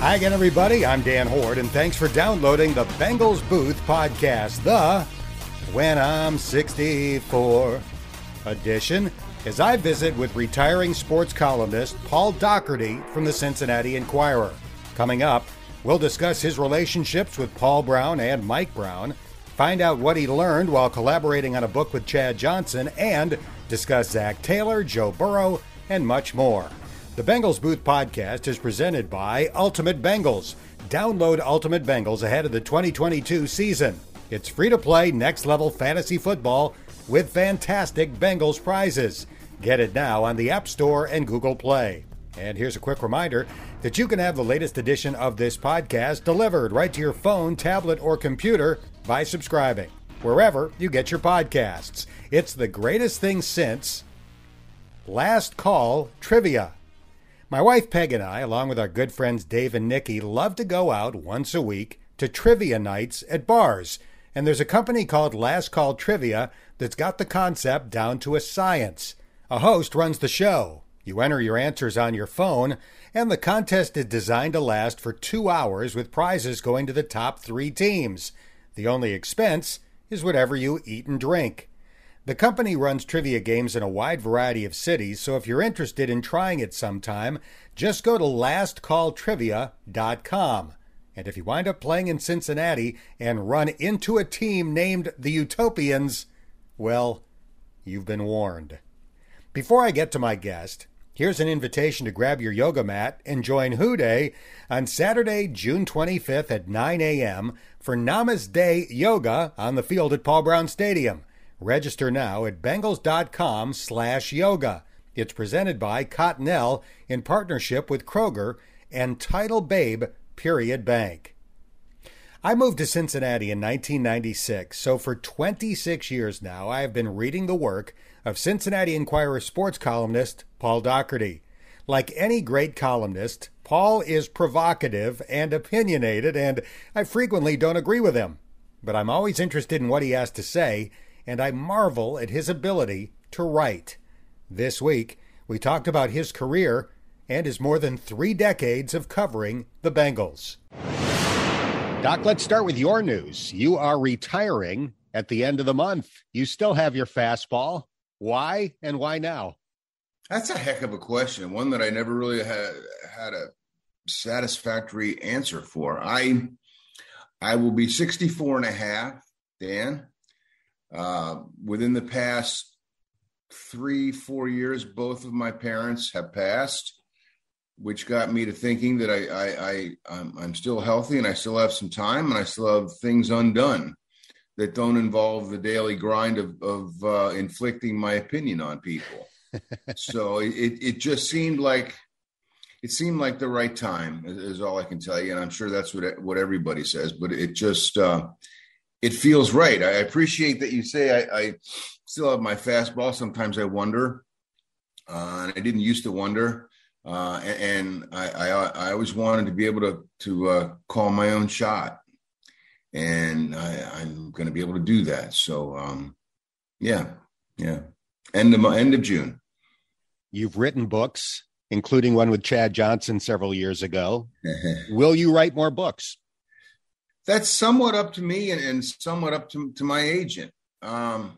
Hi again, everybody. I'm Dan Hoard, and thanks for downloading the Bengals Booth podcast, the When I'm 64 edition, as I visit with retiring sports columnist Paul Daugherty from the Cincinnati Enquirer. Coming up, we'll discuss his relationships with Paul Brown and Mike Brown, find out what he learned while collaborating on a book with Chad Johnson, and discuss Zac Taylor, Joe Burrow, and much more. The Bengals Booth podcast is presented by Ultimate Bengals. Download Ultimate Bengals ahead of the 2022 season. It's free to play next level fantasy football with fantastic Bengals prizes. Get it now on the App Store and Google Play. And here's a quick reminder that you can have the latest edition of this podcast delivered right to your phone, tablet, or computer by subscribing wherever you get your podcasts. It's the greatest thing since Last Call Trivia. My wife Peg and I, along with our good friends Dave and Nikki, love to go out once a week to trivia nights at bars. And there's a company called Last Call Trivia that's got the concept down to a science. A host runs the show. You enter your answers on your phone, and the contest is designed to last for two hours with prizes going to the top three teams. The only expense is whatever you eat and drink. The company runs trivia games in a wide variety of cities, so if you're interested in trying it sometime, just go to lastcalltrivia.com. And if you wind up playing in Cincinnati and run into a team named the Utopians, well, you've been warned. Before I get to my guest, here's an invitation to grab your yoga mat and join Who Dey on Saturday, June 25th at 9 a.m. for Namaste Yoga on the field at Paul Brown Stadium. Register now at Bengals.com slash yoga. It's presented by Cottonelle in partnership with Kroger and Title Babe Period Bank. I moved to Cincinnati in 1996, so for 26 years now I have been reading the work of Cincinnati Enquirer sports columnist Paul Daugherty. Like any great columnist, Paul is provocative and opinionated, and I frequently don't agree with him. But I'm always interested in what he has to say and I marvel at his ability to write. This week, we talked about his career and his more than three decades of covering the Bengals. Doc, let's start with your news. You are retiring at the end of the month. You still have your fastball. Why and why now? That's a heck of a question, one that I never really had had a satisfactory answer for. I I will be 64 and a half, Dan, uh, within the past three, four years, both of my parents have passed, which got me to thinking that I, I, I I'm, I'm still healthy and I still have some time and I still have things undone that don't involve the daily grind of, of uh, inflicting my opinion on people. so it, it just seemed like it seemed like the right time is, is, all I can tell you. And I'm sure that's what, what everybody says, but it just, uh, it feels right. I appreciate that you say I, I still have my fastball. Sometimes I wonder, uh, and I didn't used to wonder. Uh, and I, I, I, always wanted to be able to to uh, call my own shot, and I, am going to be able to do that. So, um, yeah, yeah. End of end of June. You've written books, including one with Chad Johnson several years ago. Will you write more books? That's somewhat up to me and, and somewhat up to, to my agent. Um,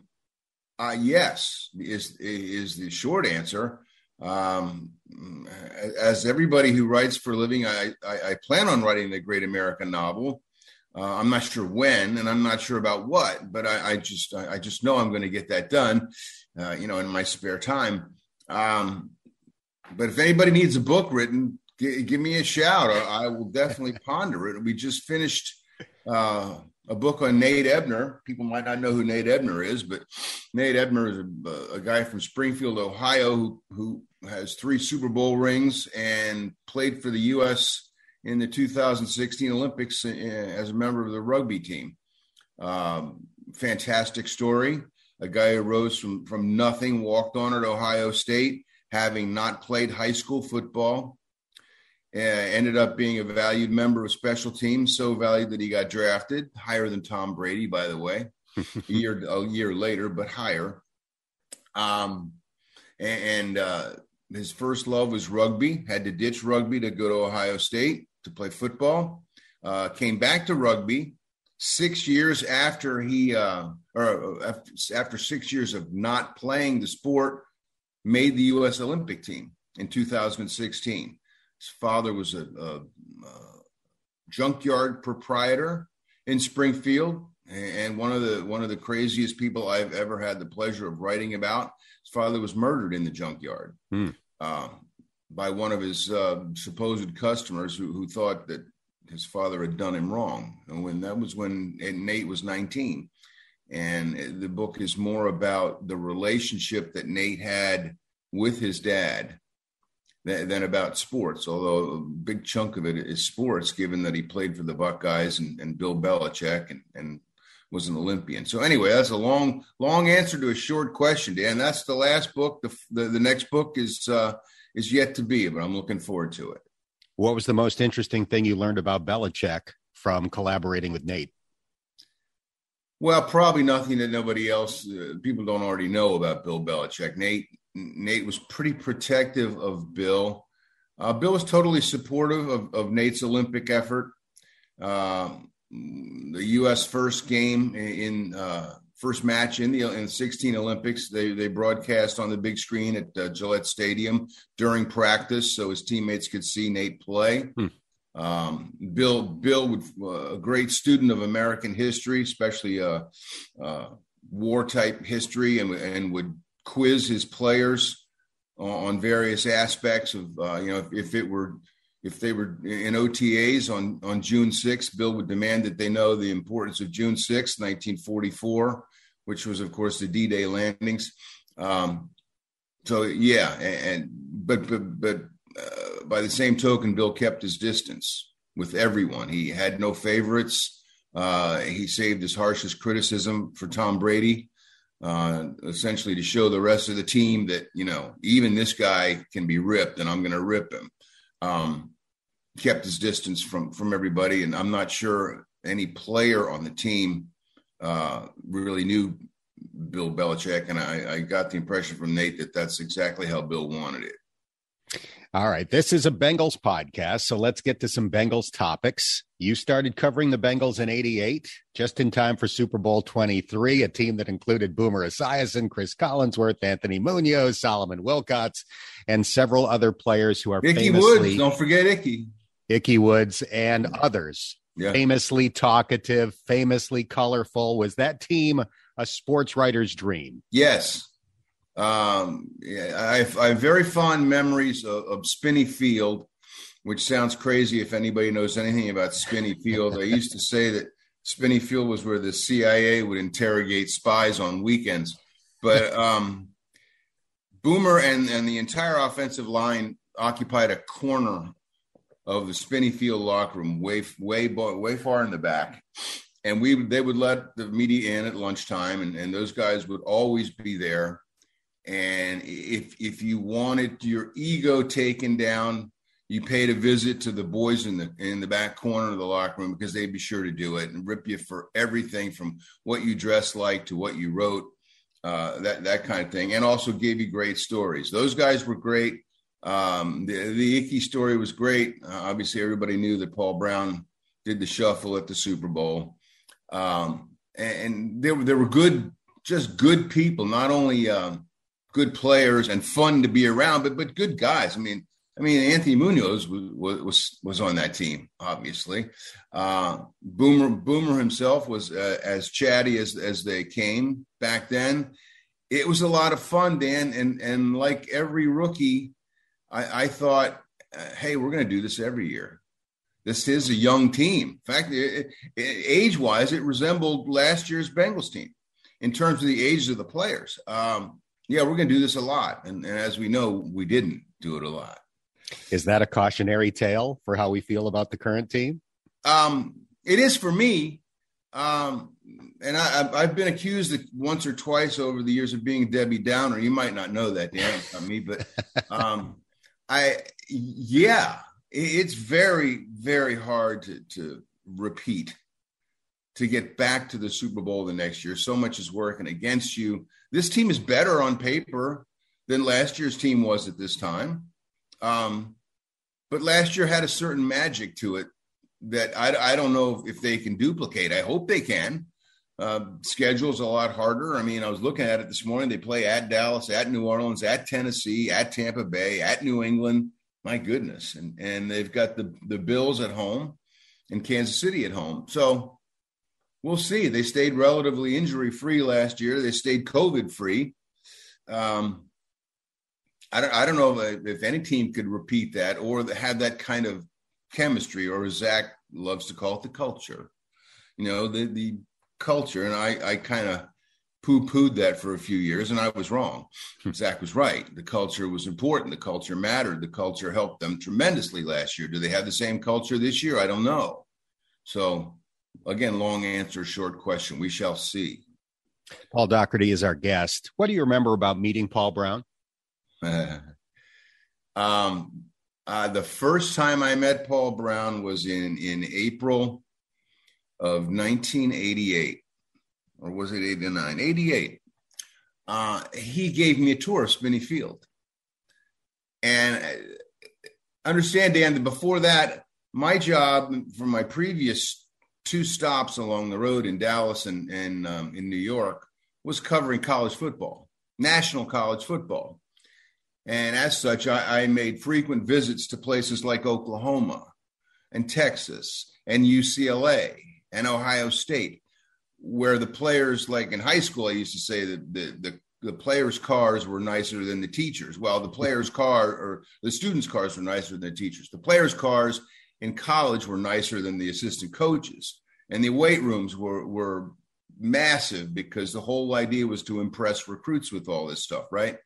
uh, yes, is is the short answer. Um, as everybody who writes for a living, I, I, I plan on writing the great American novel. Uh, I'm not sure when, and I'm not sure about what, but I, I just I, just know I'm going to get that done, uh, you know, in my spare time. Um, but if anybody needs a book written, g- give me a shout. I, I will definitely ponder it. We just finished uh, a book on Nate Ebner. People might not know who Nate Ebner is, but Nate Ebner is a, a guy from Springfield, Ohio, who, who, has three Super Bowl rings and played for the U.S. in the 2016 Olympics uh, as a member of the rugby team. Um, fantastic story. A guy who rose from, from nothing, walked on at Ohio State, having not played high school football, ended up being a valued member of special teams, so valued that he got drafted higher than Tom Brady, by the way, a year a year later, but higher. Um, and, and uh, his first love was rugby. Had to ditch rugby to go to Ohio State. to play football. Uh, came back to rugby six years after he, uh, or after, after six years of not playing the sport, made the U.S. Olympic team in 2016. His father was a, a, a junkyard proprietor in Springfield, and one of the one of the craziest people I've ever had the pleasure of writing about. His father was murdered in the junkyard hmm. uh, by one of his uh, supposed customers who, who thought that his father had done him wrong. And when that was when Nate was 19, and the book is more about the relationship that Nate had with his dad than, than, about sports, although a big chunk of it is sports, given that he played for the Buckeyes and, and Bill Belichick and, and was an Olympian. So anyway, that's a long, long answer to a short question, Dan. That's the last book. The the, the next book is uh, is yet to be, but I'm looking forward to it. What was the most interesting thing you learned about Belichick from collaborating with Nate? Well, probably nothing that nobody else, uh, people don't already know about Bill Belichick. Nate Nate was pretty protective of Bill. Uh, Bill was totally supportive of, of Nate's Olympic effort. Um, the U.S. first game in uh, first match in the in 16 Olympics, they they broadcast on the big screen at uh, Gillette Stadium during practice, so his teammates could see Nate play. Hmm. Um, Bill Bill would uh, a great student of American history, especially uh, uh, war type history, and and would quiz his players on various aspects of uh, you know if, if, it were if they were in OTAs on on June 6th, Bill would demand that they know the importance of June 6th, 1944, which was of course the D-Day landings. Um, so yeah, and, and but but but uh, by the same token, Bill kept his distance with everyone. He had no favorites. Uh, he saved his harshest criticism for Tom Brady uh, essentially to show the rest of the team that you know even this guy can be ripped, and I'm going to rip him. Um, kept his distance from from everybody, and I'm not sure any player on the team uh, really knew Bill Belichick, and I, I got the impression from Nate that that's exactly how Bill wanted it. All right. This is a Bengals podcast. So let's get to some Bengals topics. You started covering the Bengals in 88, just in time for Super Bowl 23, a team that included Boomer Esiason, Cris Collinsworth, Anthony Munoz, Solomon Wilcots, and several other players who are Ickey famously, Woods. Don't forget Icky. Ickey Woods and others. Yeah. Famously talkative, famously colorful. Was that team a sports writer's dream? Yes. Um, yeah, I, have, I, have, very fond memories of, of Spinney Field, which sounds crazy if anybody knows anything about Spinney Field. I used to say that Spinney Field was where the CIA would interrogate spies on weekends. But um, Boomer and, and the entire offensive line occupied a corner of the Spinney Field locker room, way way way far in the back, and we they would let the media in at lunchtime, and, and those guys would always be there and if if you wanted your ego taken down, you paid a visit to the boys in the in the back corner of the locker room because they'd be sure to do it and rip you for everything from what you dressed like to what you wrote, uh, that that kind of thing, and also gave you great stories. Those guys were great. Um, the the Ickey story was great. Uh, obviously, everybody knew that Paul Brown did the shuffle at the Super Bowl, um, and, and there were there were good, just good people. Not only um, good players and fun to be around, but but good guys. I mean, I mean Anthony Munoz was was was on that team, obviously. Uh, Boomer Boomer himself was uh, as chatty as as they came back then. It was a lot of fun, Dan, and and like every rookie, I, I thought, uh, hey, we're going to do this every year. This is a young team. In fact, age wise, it resembled last year's Bengals team in terms of the ages of the players. Um, yeah, we're going to do this a lot. And, and as we know, we didn't do it a lot. Is that a cautionary tale for how we feel about the current team? Um, it is for me. Um, and I, have been accused once or twice over the years of being Debbie Downer. You might not know that, Dan, about me, but um, I, yeah, it's very, very hard to, to repeat to get back to the Super Bowl the next year. So much is working against you this team is better on paper than last year's team was at this time. Um, but last year had a certain magic to it that I, I don't know if they can duplicate. I hope they can. Uh, schedule's a lot harder. I mean, I was looking at it this morning. They play at Dallas, at New Orleans, at Tennessee, at Tampa Bay, at New England. My goodness, and and they've got the the Bills at home, and Kansas City at home. So we'll see. They stayed relatively injury free last year. They stayed COVID free. Um, I don't I don't know if, if any team could repeat that or have that kind of chemistry, or as Zac loves to call it, the culture. You know, the the culture, and I I kind of poo pooed that for a few years, and I was wrong. Hmm. Zac was right. The culture was important. The culture mattered. The culture helped them tremendously last year. Do they have the same culture this year? I don't know. So, again, long answer, short question. We shall see. Paul Daugherty is our guest. What do you remember about meeting Paul Brown? um, uh, the first time I met Paul Brown was in in April of 1988, or was it 89? 88. Uh, he gave me a tour of Spinney Field, and uh, understand, Dan, that before that, my job from my previous two stops along the road in Dallas and, and um, in New York was covering college football, national college football. And as such, I, I, made frequent visits to places like Oklahoma and Texas and UCLA and Ohio State, where the players, like in high school, I used to say that the, the, the players' cars were nicer than the teachers. Well, the players' car or the students' cars were nicer than the teachers. The players' cars in college were nicer than the assistant coaches. And the weight rooms were, were massive because the whole idea was to impress recruits with all this stuff, right?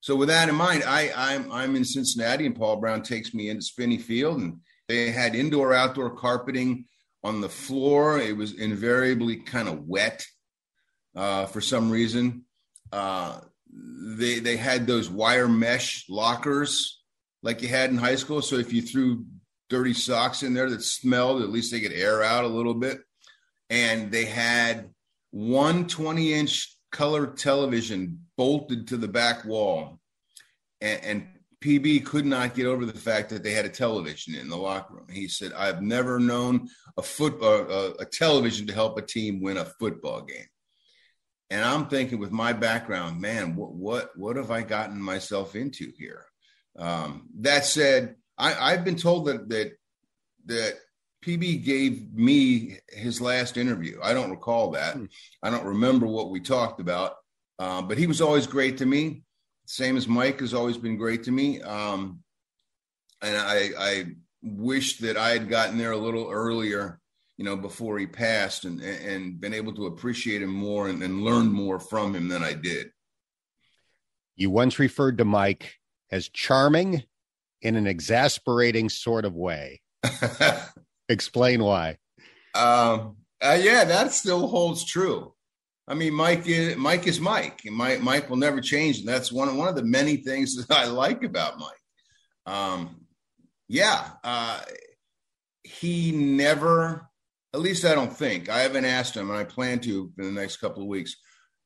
So with that in mind, I, I'm I'm in Cincinnati, and Paul Brown takes me into Spinney Field, and they had indoor outdoor carpeting on the floor. It was invariably kind of wet uh, for some reason. Uh, they they had those wire mesh lockers like you had in high school. So if you threw dirty socks in there that smelled, at least they could air out a little bit. And they had one 20 inch color television bolted to the back wall. And, and, PB could not get over the fact that they had a television in the locker room. He said, "I've never known a football a, a television to help a team win a football game." And I'm thinking, with my background, man, what what what have I gotten myself into here? Um, that said, I, I've been told that that that PB gave me his last interview. I don't recall that. Hmm. I don't remember what we talked about, uh, but he was always great to me. Same as Mike has always been great to me. Um, and I, I wish that I had gotten there a little earlier, you know, before he passed and, and been able to appreciate him more and, and learn more from him than I did. You once referred to Mike as charming in an exasperating sort of way. Explain why. Um, uh, yeah, that still holds true. I mean, Mike is Mike is Mike. Mike Mike will never change, and that's one one of the many things that I like about Mike. Um, yeah, uh, he never. At least I don't think I haven't asked him, and I plan to in the next couple of weeks.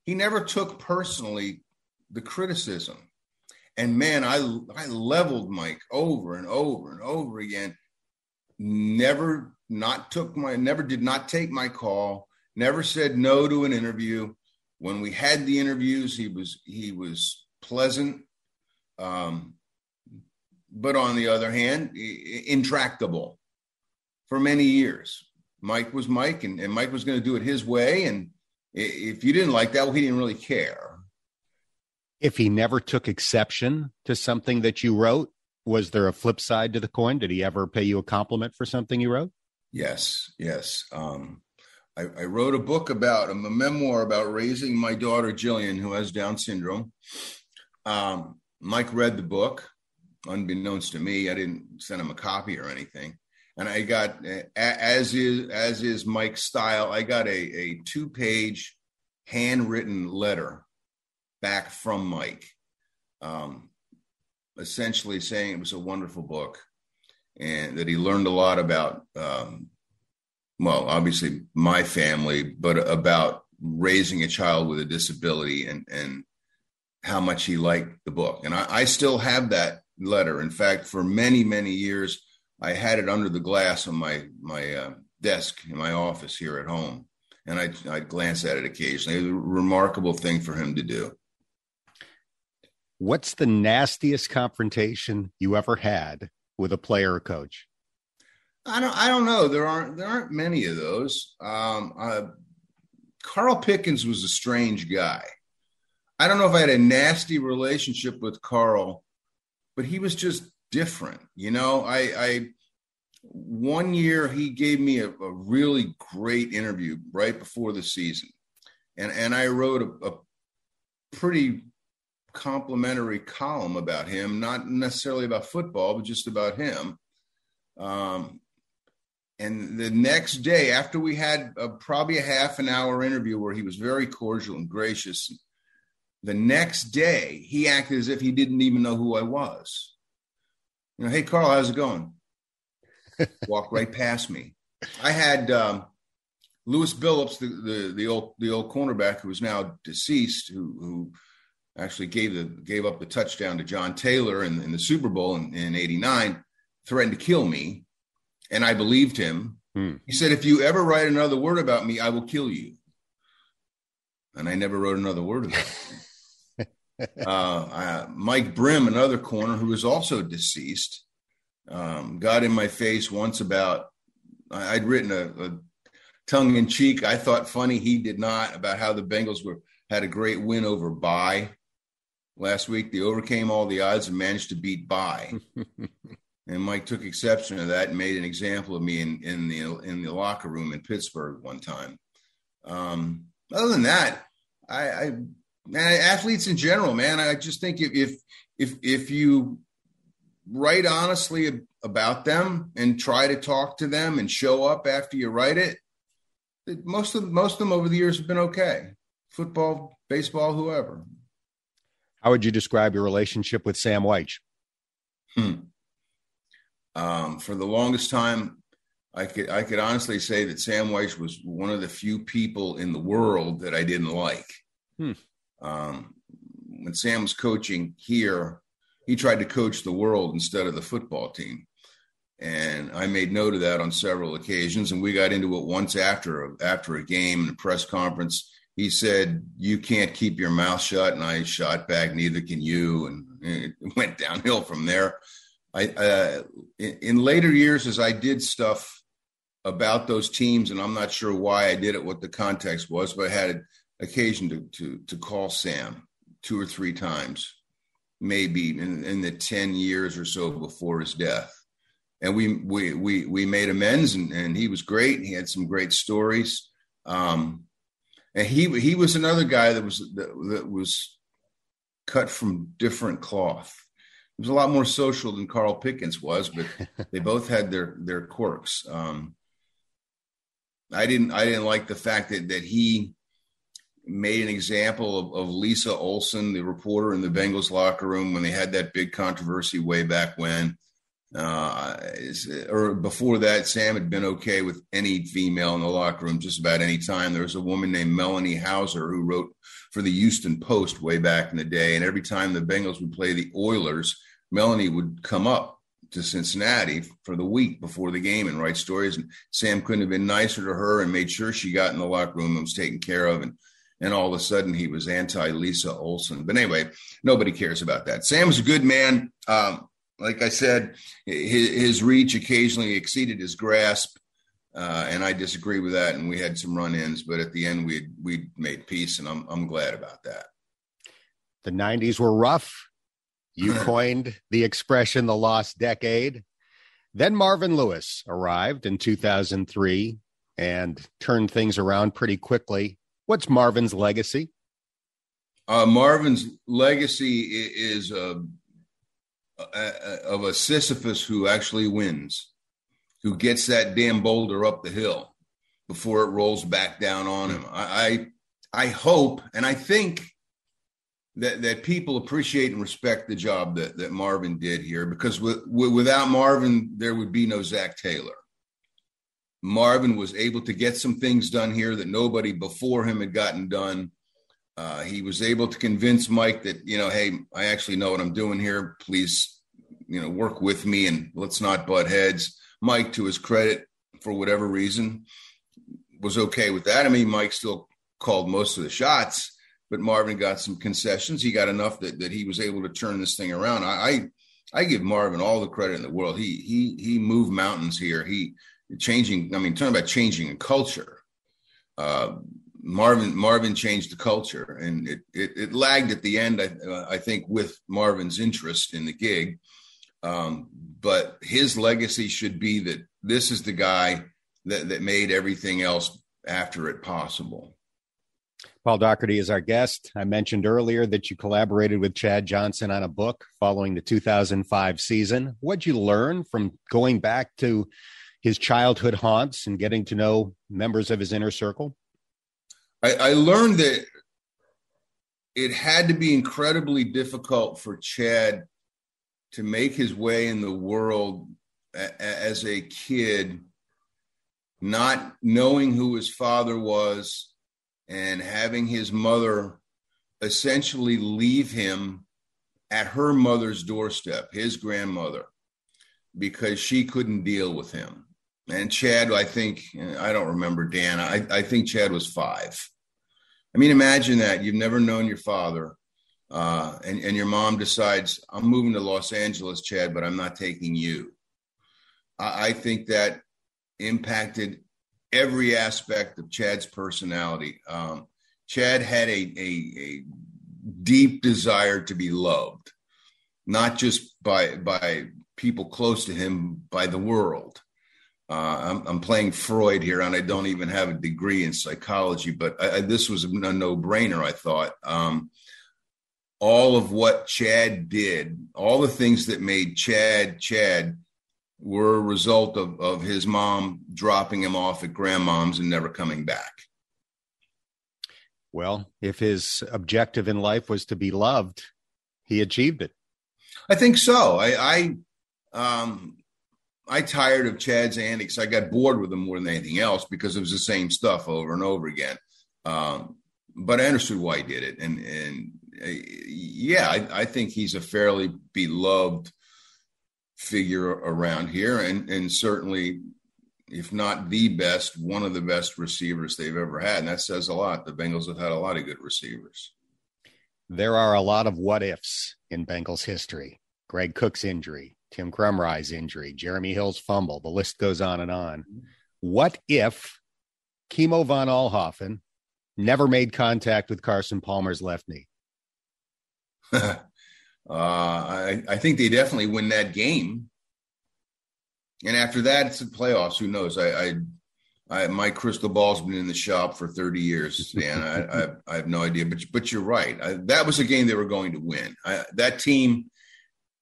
He never took personally the criticism, and man, I I leveled Mike over and over and over again. Never not took my never did not take my call. Never said no to an interview. When we had the interviews he was he was pleasant. Um, but on the other hand intractable for many years. Mike was mike and, and mike was going to do it his way. And if you didn't like that well he didn't really care if he never took exception to something that you wrote was there a flip side to the coin? Did he ever pay you a compliment for something you wrote? Yes, yes. Um, I, I, wrote a book about a memoir about raising my daughter Jillian, who has Down syndrome. Um, Mike read the book, unbeknownst to me. I didn't send him a copy or anything, and I got as is as is Mike's style. I got a, a two page handwritten letter back from Mike. Um, essentially saying it was a wonderful book and that he learned a lot about, um, well, obviously my family, but about raising a child with a disability and, and how much he liked the book. And I, I still have that letter. In fact, for many many years, I had it under the glass on my my uh, desk in my office here at home, and I I'd glance at it occasionally. It was a remarkable thing for him to do. What's the nastiest confrontation you ever had with a player or coach? I don't. I don't know. There aren't. There aren't many of those. Um, uh, Carl Pickens was a strange guy. I don't know if I had a nasty relationship with Carl, but he was just different. You know, I, I one year he gave me a, a, really great interview right before the season, and and I wrote a, a pretty complimentary column about him, not necessarily about football, but just about him. Um, and the next day, after we had a, probably a half an hour interview where he was very cordial and gracious, the next day he acted as if he didn't even know who I was. You know, hey Carl, how's it going? Walked right past me. I had um, Lewis Billups, the, the, the old the old cornerback who is now deceased, who who actually gave the gave up the touchdown to John Taylor in, in the Super Bowl in, in '89, threatened to kill me and I believed him. Hmm. He said, If you ever write another word about me, I will kill you. And I never wrote another word about him. uh, Mike Brim, another corner who was also deceased, um, got in my face once about I'd written a, a tongue in cheek, I thought funny, he did not, about how the Bengals were had a great win over Bye last week. They overcame all the odds and managed to beat by. And Mike took exception to that and made an example of me in, in the in the locker room in Pittsburgh one time. Um, other than that, I, I man, athletes in general, man, I just think if if if, if you write honestly about them and try to talk to them and show up after you write it, most of most of them over the years have been okay. Football, baseball, whoever. How would you describe your relationship with Sam Wyche? Hmm. Um, for the longest time, I could I could honestly say that Sam Wyche was one of the few people in the world that I didn't like. Hmm. Um, when Sam was coaching here, he tried to coach the world instead of the football team, and I made note of that on several occasions. And we got into it once after after a game in a press conference. He said, "You can't keep your mouth shut," and I shot back, "Neither can you," and it went downhill from there. I uh, in, later years as I did stuff about those teams, and I'm not sure why I did it, what the context was, but I had occasion to to to call Sam two or three times, maybe in, in the ten years or so before his death, and we we we we made amends, and, and he was great. He had some great stories, um, and he he was another guy that was that, that was cut from different cloth He was a lot more social than Carl Pickens was, but they both had their their quirks. Um, I didn't I didn't like the fact that that he made an example of, of, Lisa Olson, the reporter in the Bengals locker room when they had that big controversy way back when. Uh, or before that, Sam had been okay with any female in the locker room just about any time. There was a woman named Melanie Hauser who wrote for the Houston Post way back in the day. And every time the Bengals would play the Oilers, Melanie would come up to Cincinnati for the week before the game and write stories. And Sam couldn't have been nicer to her and made sure she got in the locker room and was taken care of. And and all of a sudden he was anti Lisa Olson. But anyway, nobody cares about that. Sam's a good man. Um, like I said, his, his, reach occasionally exceeded his grasp. Uh, and I disagree with that. And we had some run ins, but at the end, we we made peace, and I'm I'm glad about that. The '90s were rough. You coined the expression "the lost decade." Then Marvin Lewis arrived in 2003 and turned things around pretty quickly. What's Marvin's legacy? Uh, Marvin's legacy is uh, of a Sisyphus who actually wins who gets that damn boulder up the hill before it rolls back down on him. I, I, I hope and I think that that people appreciate and respect the job that that Marvin did here because with, without Marvin there would be no Zac Taylor. Marvin was able to get some things done here that nobody before him had gotten done. Uh, he was able to convince Mike that you know, hey, I actually know what I'm doing here. Please you know, work with me and let's not butt heads. Mike, to his credit, for whatever reason, was okay with that. I mean, Mike still called most of the shots, but Marvin got some concessions. He got enough that, that he was able to turn this thing around. I, I I give Marvin all the credit in the world. He he he moved mountains here. He changing. I mean, talking about changing a culture. Uh, Marvin Marvin changed the culture, and it it, it lagged at the end. I, uh, I, think with Marvin's interest in the gig, um, but his legacy should be that this is the guy that that made everything else after it possible. Paul Daugherty is our guest. I mentioned earlier that you collaborated with Chad Johnson on a book following the 2005 season. What'd you learn from going back to his childhood haunts and getting to know members of his inner circle? I, I learned that it had to be incredibly difficult for Chad to make his way in the world as a kid, not knowing who his father was and having his mother essentially leave him at her mother's doorstep, his grandmother, because she couldn't deal with him. And Chad, I think, I don't remember Dan, I, I think Chad was five. I mean, imagine that you've never known your father, uh, and, and your mom decides, I'm moving to Los Angeles, Chad, but I'm not taking you. I, I think that impacted every aspect of Chad's personality. Um, Chad had a, a, a, deep desire to be loved, not just by by people close to him, by the world. Uh, I'm, I'm, playing Freud here, and I don't even have a degree in psychology, but I, I, this was a no brainer. I thought um, all of what Chad did, all the things that made Chad Chad, were a result of, of his mom dropping him off at grandmom's and never coming back. Well, if his objective in life was to be loved, he achieved it. I think so. I, I, um, I tired of Chad's antics. I got bored with him more than anything else because it was the same stuff over and over again. Um, but I understood why he did it, and and uh, yeah, I, I think he's a fairly beloved figure around here, and and certainly, if not the best, one of the best receivers they've ever had, and that says a lot. The Bengals have had a lot of good receivers. There are a lot of what ifs in Bengals history. Greg Cook's injury, Tim Krumrie's injury, Jeremy Hill's fumble. The list goes on and on. What if Kimo von Oelhoffen never made contact with Carson Palmer's left knee? Uh, I, I think they definitely win that game. And after that, it's the playoffs. Who knows? I, I, I my crystal ball's been in the shop for 30 years, and I, I, I, have no idea, but but you're right. That was a game they were going to win. that team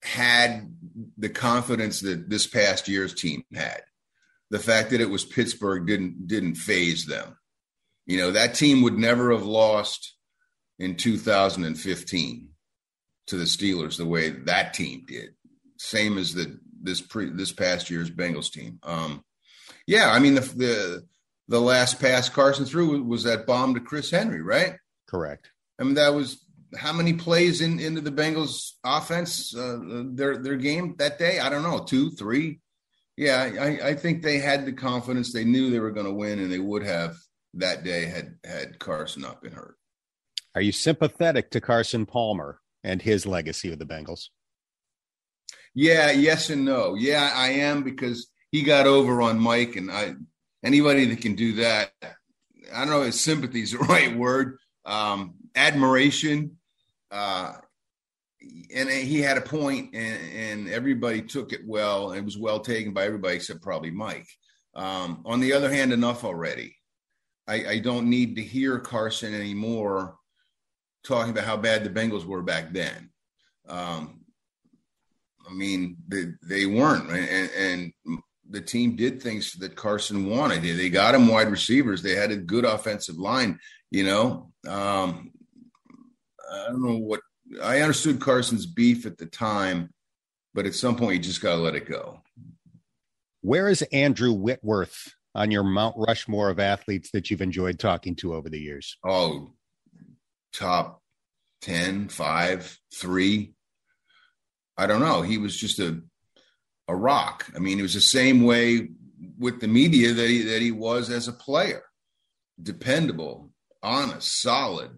had the confidence that this past year's team had. The fact that it was Pittsburgh didn't didn't faze them. You know that team would never have lost in 2015 to the Steelers the way that team did. Same as the this pre this past year's Bengals team. Um, yeah, I mean the the the last pass Carson threw was that bomb to Chris Henry, right? Correct. I mean that was how many plays in into the Bengals offense uh, their their game that day? I don't know, two, three. Yeah, I, I think they had the confidence. They knew they were going to win, and they would have that day had had Carson not been hurt. Are you sympathetic to Carson Palmer? and his legacy with the Bengals? Yeah, yes and no. Yeah, I am because he got over on Mike, and I anybody that can do that, I don't know if sympathy is the right word. Um, admiration, uh, and he had a point, and, and everybody took it well. It was well taken by everybody except probably Mike. Um, on the other hand, enough already. I, I don't need to hear Carson anymore talking about how bad the Bengals were back then. Um, I mean, they, they weren't, and, and, the team did things that Carson wanted. They got him wide receivers. They had a good offensive line. You know, um, I don't know what I understood Carson's beef at the time, but at some point you just got to let it go. Where is Andrew Whitworth on your Mount Rushmore of athletes that you've enjoyed talking to over the years? Oh, top 10, 5, 3. I don't know. He was just a a rock. I mean, it was the same way with the media that he that he was as a player. Dependable, honest, solid,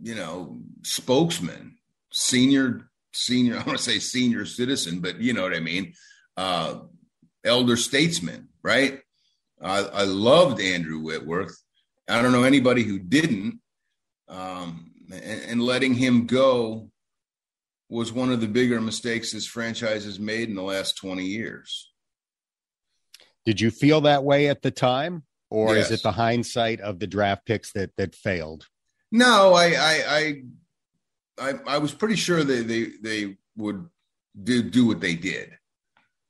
you know, spokesman, senior, senior, I want to say senior citizen, but you know what I mean. Uh, elder statesman, right? I, I loved Andrew Whitworth. I don't know anybody who didn't. Um, and, and letting him go was one of the bigger mistakes this franchise has made in the last 20 years. Did you feel that way at the time? Or yes. is it the hindsight of the draft picks that that failed? No, I I I I, was pretty sure they they they would do, do what they did.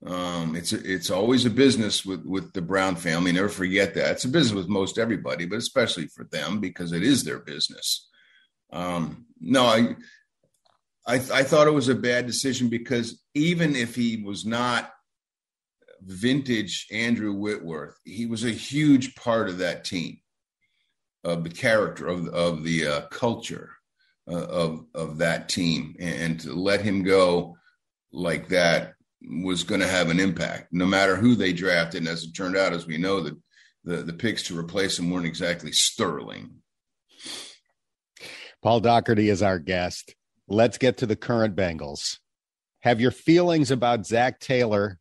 Um, it's it's always a business with with the Brown family. Never forget that it's a business with most everybody, but especially for them because it is their business. Um, no, I I, I thought it was a bad decision because even if he was not vintage Andrew Whitworth, he was a huge part of that team, of the character of of the uh, culture uh, of of that team, and, to let him go like that was going to have an impact, no matter who they drafted. And as it turned out, as we know, that the the picks to replace him weren't exactly sterling. Paul Daugherty is our guest let's get to the current Bengals. Have your feelings about Zac Taylor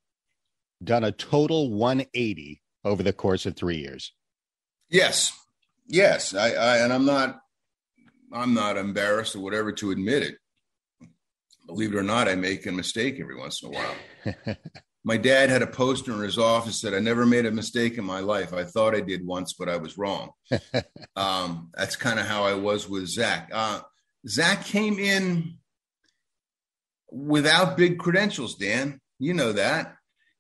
done a total 180 over the course of three years? Yes, yes. I, I and I'm not, I'm not embarrassed or whatever to admit it. Believe it or not, I make a mistake every once in a while. my dad had a poster in his office that I never made a mistake in my life. I thought I did once, but I was wrong. um, that's kind of how I was with Zac. Uh, Zac came in without big credentials, Dan. You know that.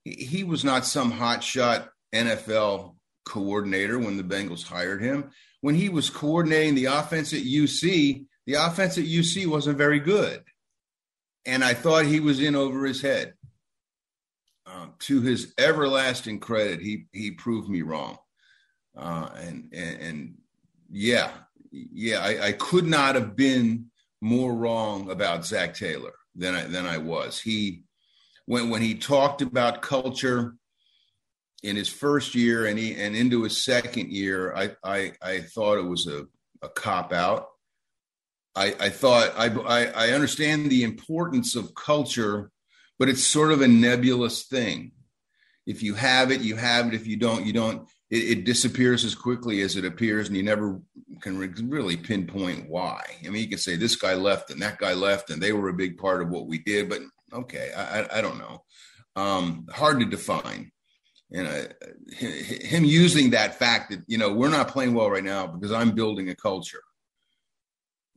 He was not some hotshot NFL coordinator when the Bengals hired him. When he was coordinating the offense at UC, the offense at UC wasn't very good. And I thought he was in over his head. Um, to his everlasting credit, he he proved me wrong. Uh, and, and, and yeah, yeah, I, I, could not have been more wrong about Zac Taylor than I than I was. He when when he talked about culture in his first year and he and into his second year, I I, I thought it was a, a cop out. I, I thought I, I I understand the importance of culture, but it's sort of a nebulous thing. If you have it, you have it. If you don't, you don't it, it, disappears as quickly as it appears, and you never can re- really pinpoint why. I mean, you can say this guy left and that guy left, and they were a big part of what we did, but okay, I, I, I don't know. Um, hard to define. And know him using that fact that you know we're not playing well right now because I'm building a culture,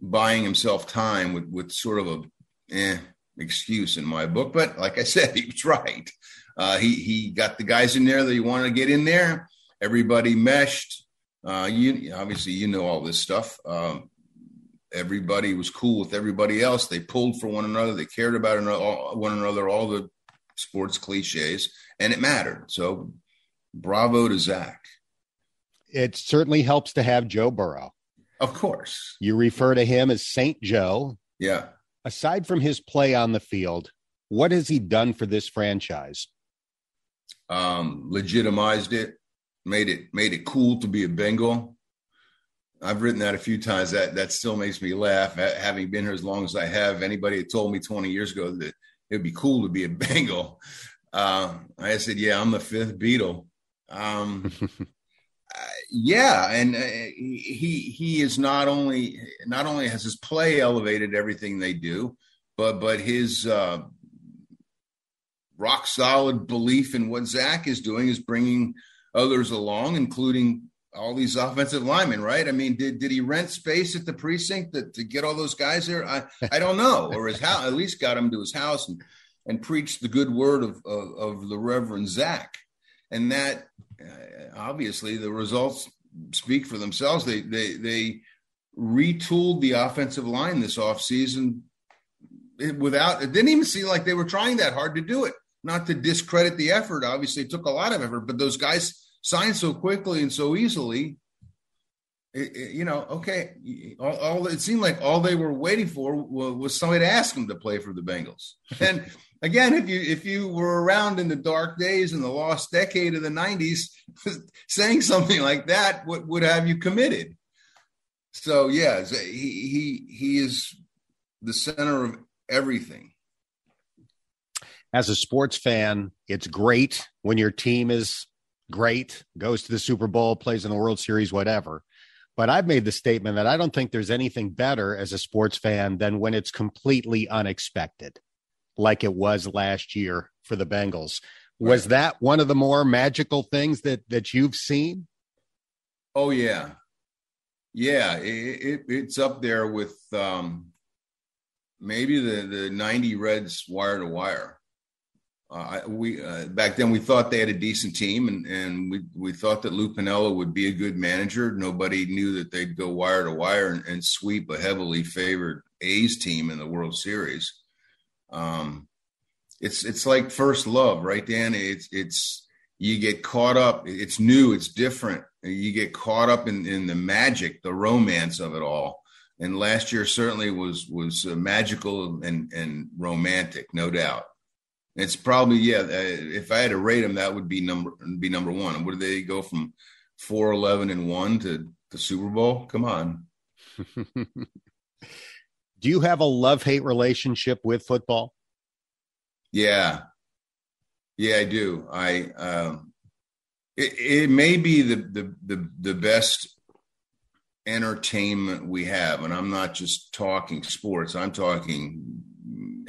buying himself time with with sort of a eh, excuse in my book. But like I said, he was right. Uh, he he got the guys in there that he wanted to get in there everybody meshed. Uh, you obviously you know all this stuff. Um, everybody was cool with everybody else. They pulled for one another. They cared about one another. All the sports cliches, and it mattered. So, bravo to Zac. It certainly helps to have Joe Burrow. Of course, you refer to him as Saint Joe. Yeah. Aside from his play on the field, what has he done for this franchise? Um, legitimized it made it made it cool to be a Bengal. I've written that a few times. That that still makes me laugh. Having been here as long as I have, anybody had told me 20 years ago that it'd be cool to be a Bengal, uh, I said, "Yeah, I'm the fifth Beatle." Um, uh, yeah, and uh, he he is not only not only has his play elevated everything they do, but but his uh, rock solid belief in what Zac is doing is bringing others along, including all these offensive linemen, right? I mean, did did he rent space at the precinct to, to get all those guys there? I I don't know, or his house at least got him to his house and and preached the good word of of, of the Reverend Zac, and that uh, obviously the results speak for themselves. They they they retooled the offensive line this offseason without it didn't even seem like they were trying that hard to do it not to discredit the effort. Obviously, it took a lot of effort, but those guys signed so quickly and so easily. it, it, you know, okay, all, all, it seemed like all they were waiting for was, was somebody to ask them to play for the Bengals. And again, if you if you were around in the dark days in the lost decade of the '90s, saying something like that would, would have you committed. So yeah, he he he is the center of everything. As a sports fan, it's great when your team is great, goes to the Super Bowl, plays in the World Series, whatever. But I've made the statement that I don't think there's anything better as a sports fan than when it's completely unexpected, like it was last year for the Bengals. Right. Was that one of the more magical things that that you've seen? Oh yeah, yeah. It, it, it's up there with um, maybe the the '90 Reds wire to wire. Uh, we uh, back then we thought they had a decent team, and and we we thought that Lou Piniella would be a good manager. Nobody knew that they'd go wire to wire and, and sweep a heavily favored A's team in the World Series. Um, it's it's like first love, right, Dan? It's it's you get caught up. It's new. It's different. You get caught up in in the magic, the romance of it all. And last year certainly was was uh, magical and and romantic, no doubt. It's probably yeah. Uh, if I had to rate them, that would be number be number one. And did they go from four eleven and one to the Super Bowl? Come on. Do you have a love hate relationship with football? Yeah, yeah, I do. I um, it, it may be the, the the the best entertainment we have, and I'm not just talking sports. I'm talking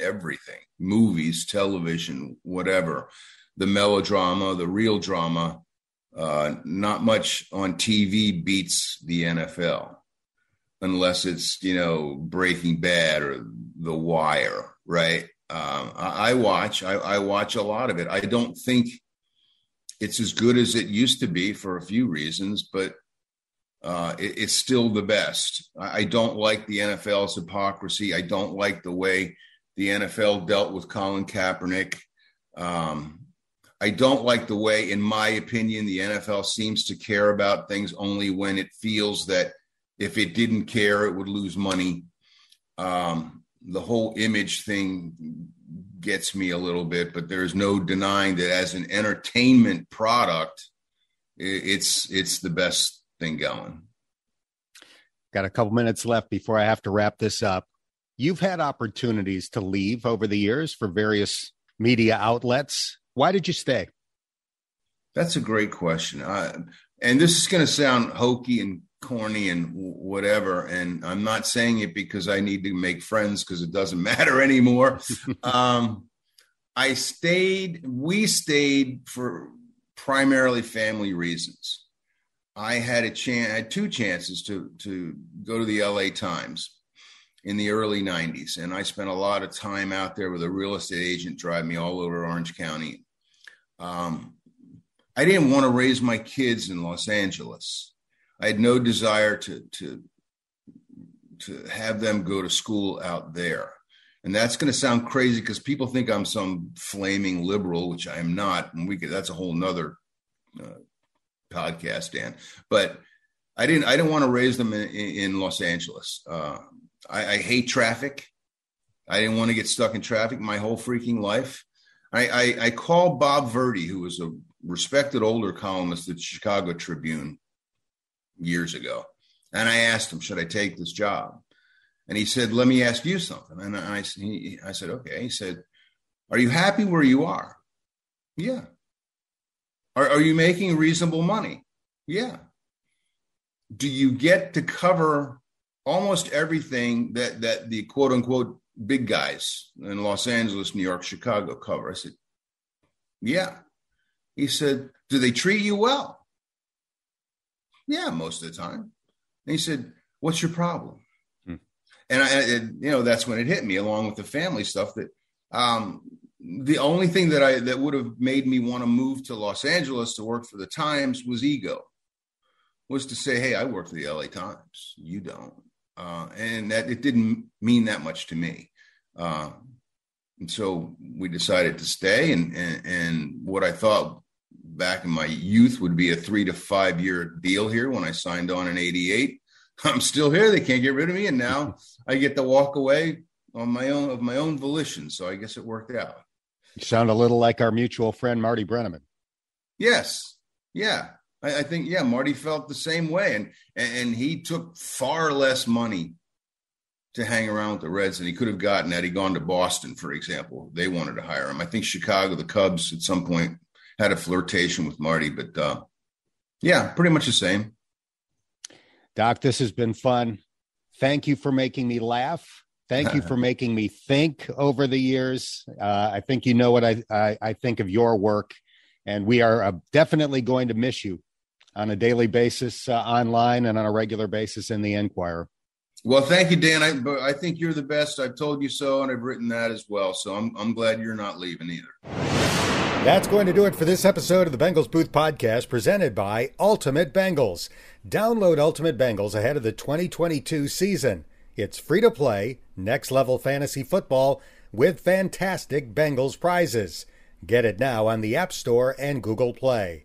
everything movies, television, whatever, the melodrama, the real drama. Uh, not much on TV beats the NFL unless it's, you know, Breaking Bad or The Wire, right? Um, I, I, watch, I, I watch a lot of it. I don't think it's as good as it used to be for a few reasons, but uh, it, it's still the best. I, I, don't like the NFL's hypocrisy. I don't like the way the NFL dealt with Colin Kaepernick. Um, I don't like the way, in my opinion, the NFL seems to care about things only when it feels that if it didn't care, it would lose money. Um, the whole image thing gets me a little bit, but there's no denying that as an entertainment product, it's it's the best thing going. Got a couple minutes left before I have to wrap this up. You've had opportunities to leave over the years for various media outlets. Why did you stay? That's a great question. Uh, and this is going to sound hokey and corny and whatever. And I'm not saying it because I need to make friends because it doesn't matter anymore. um, I stayed, we stayed for primarily family reasons. I had a chance, I had two chances to to go to the LA Times in the early 90s. And I spent a lot of time out there with a real estate agent driving me all over Orange County. Um, I didn't want to raise my kids in Los Angeles. I had no desire to, to, to have them go to school out there. And that's going to sound crazy because people think I'm some flaming liberal, which I am not. And we could, that's a whole nother uh, podcast, Dan. But I didn't, I didn't want to raise them in, in Los Angeles. Uh, I, I hate traffic. I didn't want to get stuck in traffic my whole freaking life. I, I, I called Bob Verdi, who was a respected older columnist at the Chicago Tribune years ago, and I asked him, "Should I take this job?" And he said, "Let me ask you something." And I, he, I said, "Okay." He said, "Are you happy where you are?" Yeah. Are, are you making reasonable money? Yeah. Do you get to cover almost everything that that the quote unquote big guys in Los Angeles, New York, Chicago cover. I said, Yeah. He said, Do they treat you well? Yeah, most of the time. And he said, What's your problem? Hmm. And I, and, you know, that's when it hit me, along with the family stuff. That um, the only thing that I that would have made me want to move to Los Angeles to work for the Times was ego. Was to say, hey, I work for the LA Times. You don't uh, and that it didn't mean that much to me. Uh, and so we decided to stay, and, and, and what I thought back in my youth would be a three to five year deal here when I signed on in 88. I'm still here. They can't get rid of me. And now I get to walk away on my own of my own volition. So I guess it worked out. You sound a little like our mutual friend Marty Brennaman. Yes. Yeah. I, I think yeah, Marty felt the same way. And and he took far less money to hang around with the Reds than he could have gotten had he gone to Boston, for example. They wanted to hire him. I think Chicago, the Cubs at some point had a flirtation with Marty, but uh, yeah, pretty much the same. Doc, this has been fun. Thank you for making me laugh. Thank you for making me think over the years. Uh, I think you know what I, I, I, think of your work, and we are uh, definitely going to miss you on a daily basis uh, online and on a regular basis in the Enquirer. Well, thank you, Dan. I, I think you're the best. I've told you so, and I've written that as well. So I'm, I'm glad you're not leaving either. That's going to do it for this episode of the Bengals Booth Podcast presented by Ultimate Bengals. Download Ultimate Bengals ahead of the 2022 season. It's free to play, next level fantasy football with fantastic Bengals prizes. Get it now on the App Store and Google Play.